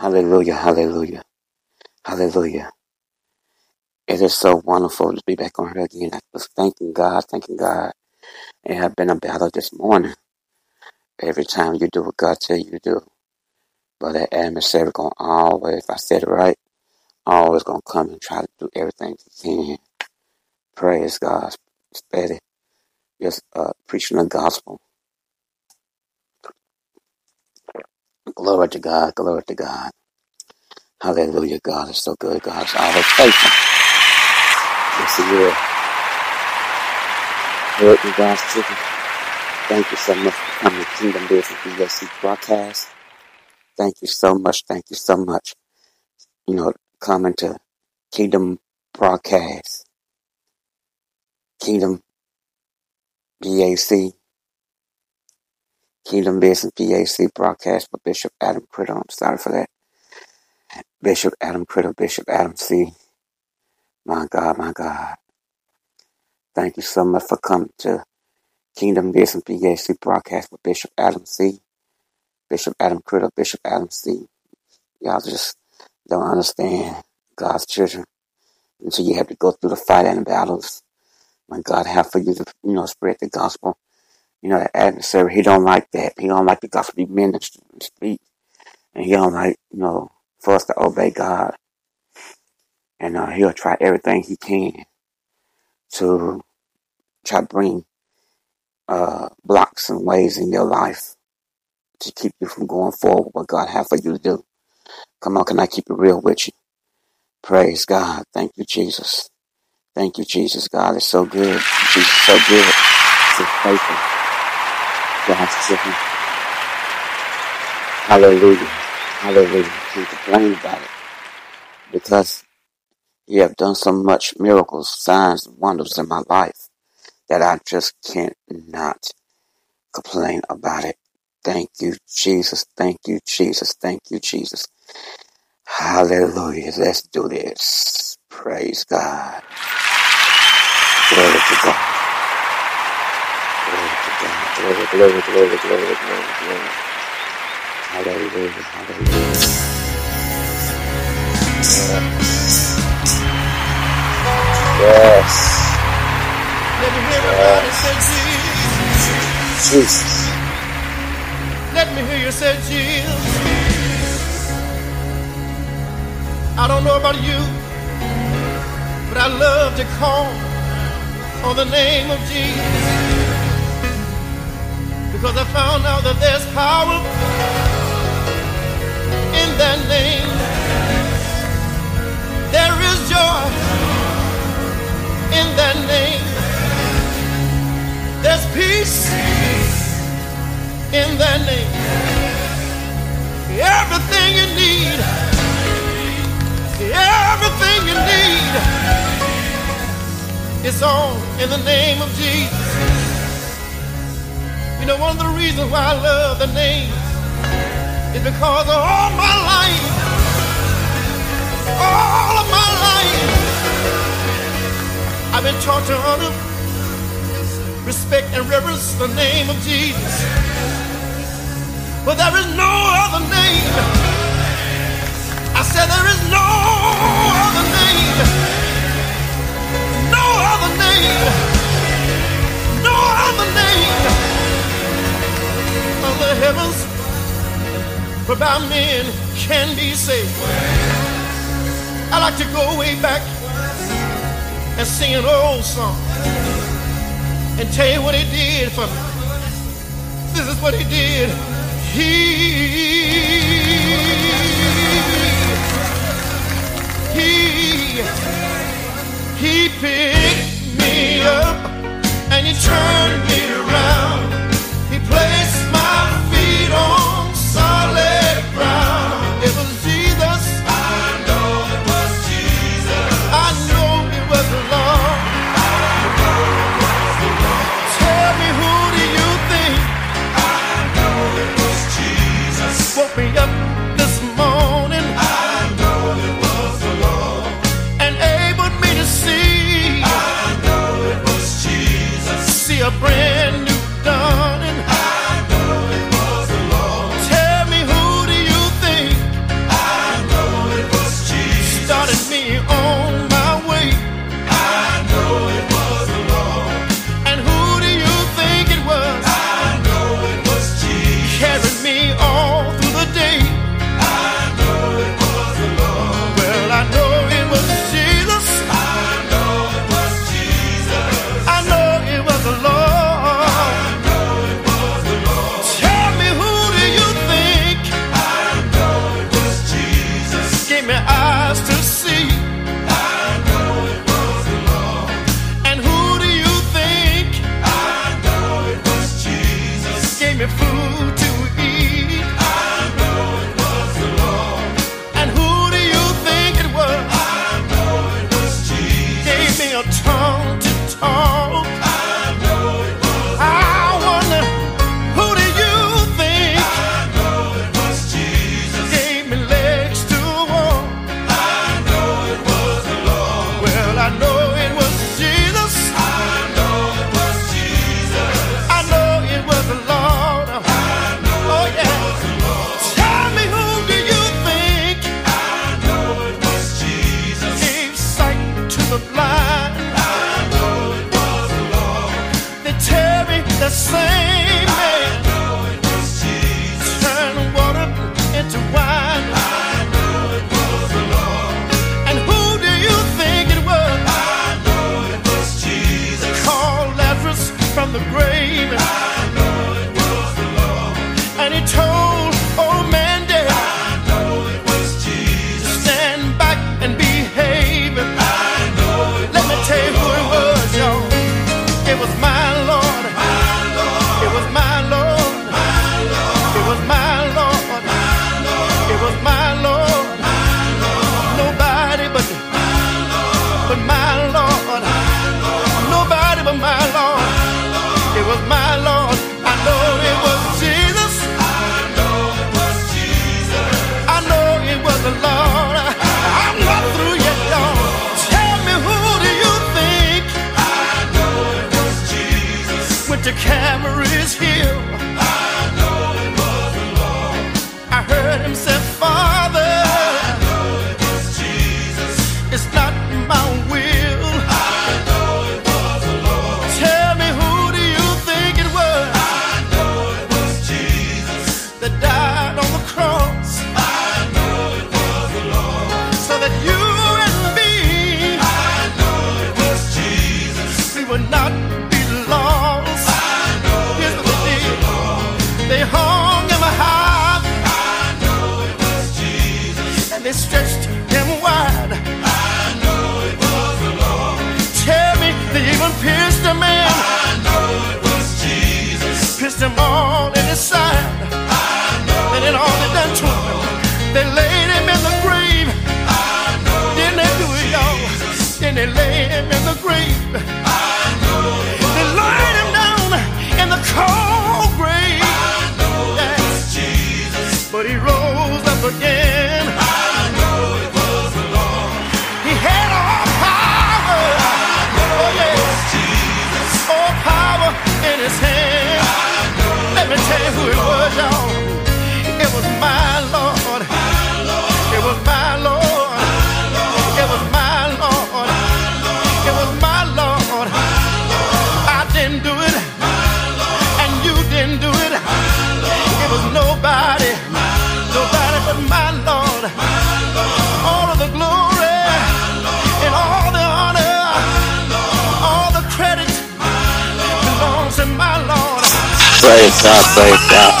Hallelujah, hallelujah, hallelujah. It is so wonderful to be back on here again. I was thanking God, thanking God. It had been a battle this morning. Every time you do what God tell you to do. But that adversary gonna always, if I said it right, always gonna come and try to do everything he can. Praise God. Steady. Just uh, preaching the gospel. Glory to God, glory to God. Hallelujah. God is so good. God is always faithful. Yes, he is. Lord, you God's children. Thank you so much for coming to Kingdom Business BSC broadcast. Thank you so much. Thank you so much. You know, coming to Kingdom broadcast, Kingdom BAC, Kingdom Business BAC broadcast by Bishop Adam Criddle. I'm sorry for that. Bishop Adam Criddle, Bishop Adam C. My God, my God. Thank you so much for coming to Kingdom Business BAC broadcast with Bishop Adam C. Bishop Adam Criddle, Bishop Adam C. Y'all just don't understand God's children until so you have to go through the fight and battles. When God have for you to, you know, spread the gospel. You know, the adversary, he don't like that. He don't like the gospel be ministered and speak. And he don't like, you know, for us to obey God. And uh, he'll try everything he can to try to bring uh, blocks and ways in your life to keep you from going forward what God have for you to do. Come on, can I keep it real with you? Praise God. Thank you, Jesus. Thank you, Jesus. God is so good. Jesus is so good. So faithful. Children. Hallelujah. Hallelujah. Can't complain about it. Because you have done so much miracles, signs, wonders in my life that I just can't not complain about it. Thank you, Jesus. Thank you, Jesus. Thank you, Jesus. Hallelujah. Let's do this. Praise God. Glory to God. Glory. Glory, glory, glory, glory, glory. Hallelujah. Hallelujah. Yes. Let me hear everybody say Jesus. Jesus. Let me hear you say Jesus. I don't know about you, but I love to call on the name of Jesus. Because I found out that there's power in that name. There is joy in that name. There's peace in that name. Everything you need, everything you need, is all in the name of Jesus. Know, one of the reasons why I love the name is because of all my life, all of my life, I've been taught to honor, respect, and reverence the name of Jesus. But there is no other name. I said there is no whereby men can be saved. I like to go way back and sing an old song and tell you what he did for me. This is what he did. He, he, he picked me up and he turned Praise God, praise God.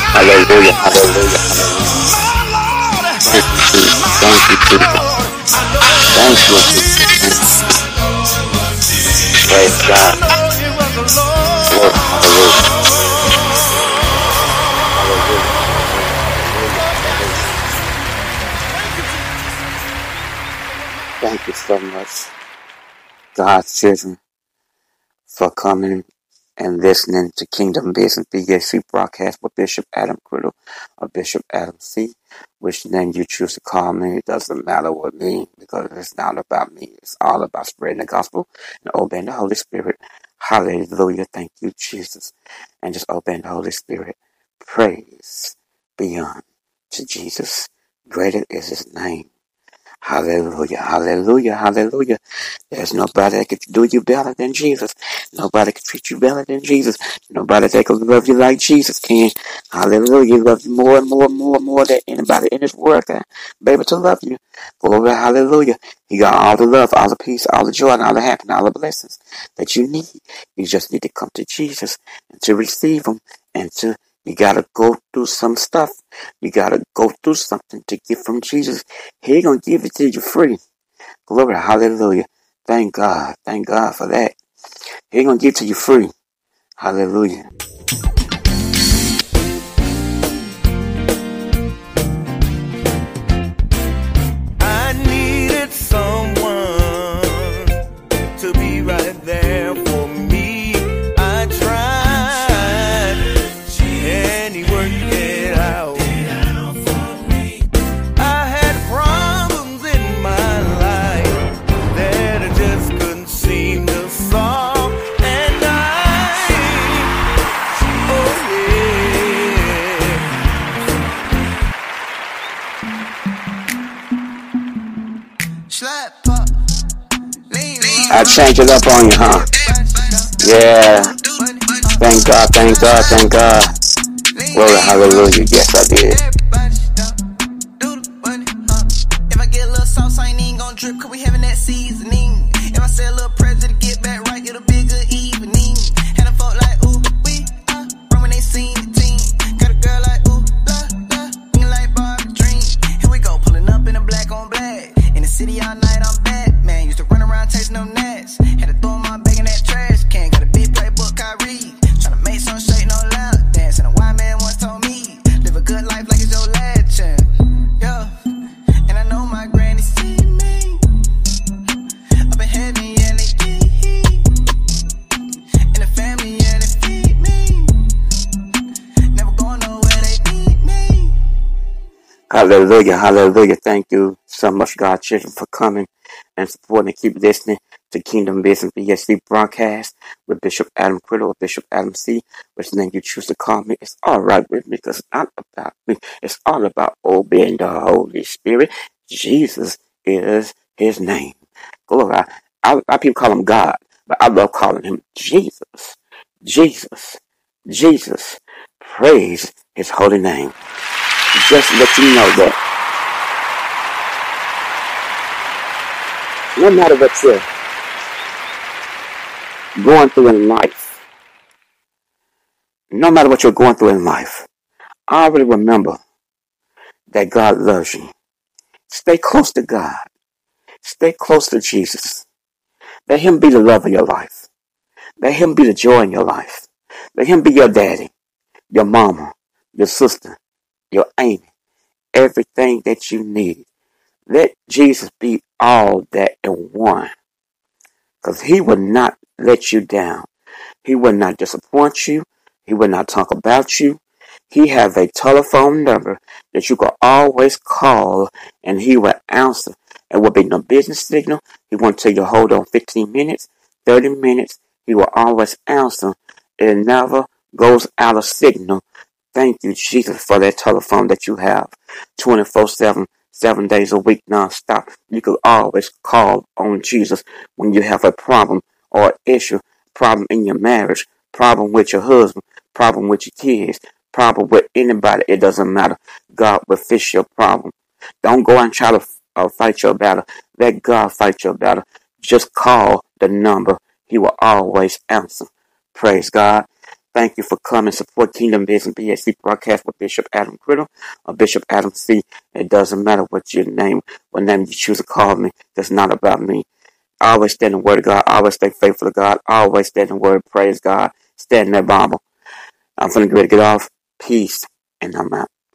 Hallelujah, hallelujah, Lord. Thank you. Thank you. Thank you, Jesus. Praise God. Glory, hallelujah. Thank you so much, God's children, for coming and listening to Kingdom Business BAC broadcast with Bishop Adam Criddle or Bishop Adam C. Which name you choose to call me, it doesn't matter with me because it's not about me. It's all about spreading the gospel and obeying the Holy Spirit. Hallelujah. Thank you, Jesus. And just obeying the Holy Spirit. Praise beyond to Jesus. Greater is his name. Hallelujah, hallelujah, hallelujah. There's nobody that could do you better than Jesus. Nobody can treat you better than Jesus. Nobody that can love you like Jesus can. Hallelujah. He loves you more and more and more and more than anybody in this world can be able to love you. Glory, hallelujah. He got all the love, all the peace, all the joy, and all the happiness, all the blessings that you need. You just need to come to Jesus and to receive them and to you gotta go through some stuff. You gotta go through something to get from Jesus. He gonna give it to you free. Glory, hallelujah. Thank God. Thank God for that. He gonna give it to you free. Hallelujah. I change it up on you, huh? Yeah. Thank God, thank God, thank God. Glory, hallelujah. Yes, I did. Hallelujah, hallelujah. Thank you so much, God children, for coming and supporting and keep listening to Kingdom Business BSC broadcast with Bishop Adam Criddle or Bishop Adam C. Which name you choose to call me. It's all right with me because it's not about me. It's all about obeying the Holy Spirit. Jesus is his name. Glory. I, I people call him God, but I love calling him Jesus. Jesus. Jesus. Praise his holy name. Just let you know that no matter what you're going through in life, no matter what you're going through in life, always remember that God loves you. Stay close to God. Stay close to Jesus. Let Him be the love of your life. Let Him be the joy in your life. Let Him be your daddy, your mama, your sister, your auntie, everything that you need. Let Jesus be all that in one. Because he will not let you down. He will not disappoint you. He will not talk about you. He have a telephone number that you can always call and he will answer. It will be no business signal. He won't tell you hold on 15 minutes, 30 minutes. He will always answer. It never goes out of signal. Thank you, Jesus, for that telephone that you have 24 7, seven days a week, nonstop. You can always call on Jesus when you have a problem or issue, problem in your marriage, problem with your husband, problem with your kids, problem with anybody. It doesn't matter. God will fix your problem. Don't go and try to uh, fight your battle. Let God fight your battle. Just call the number. He will always answer. Praise God. Thank you for coming. Support Kingdom Business BSC broadcast with Bishop Adam Criddle or Bishop Adam C. It doesn't matter what your name, what name you choose to call me. That's not about me. I always stand in the word of God. I always stay faithful to God. I always stand in the word. Praise God. Stand in that Bible. I'm going to get off. Peace. And I'm out.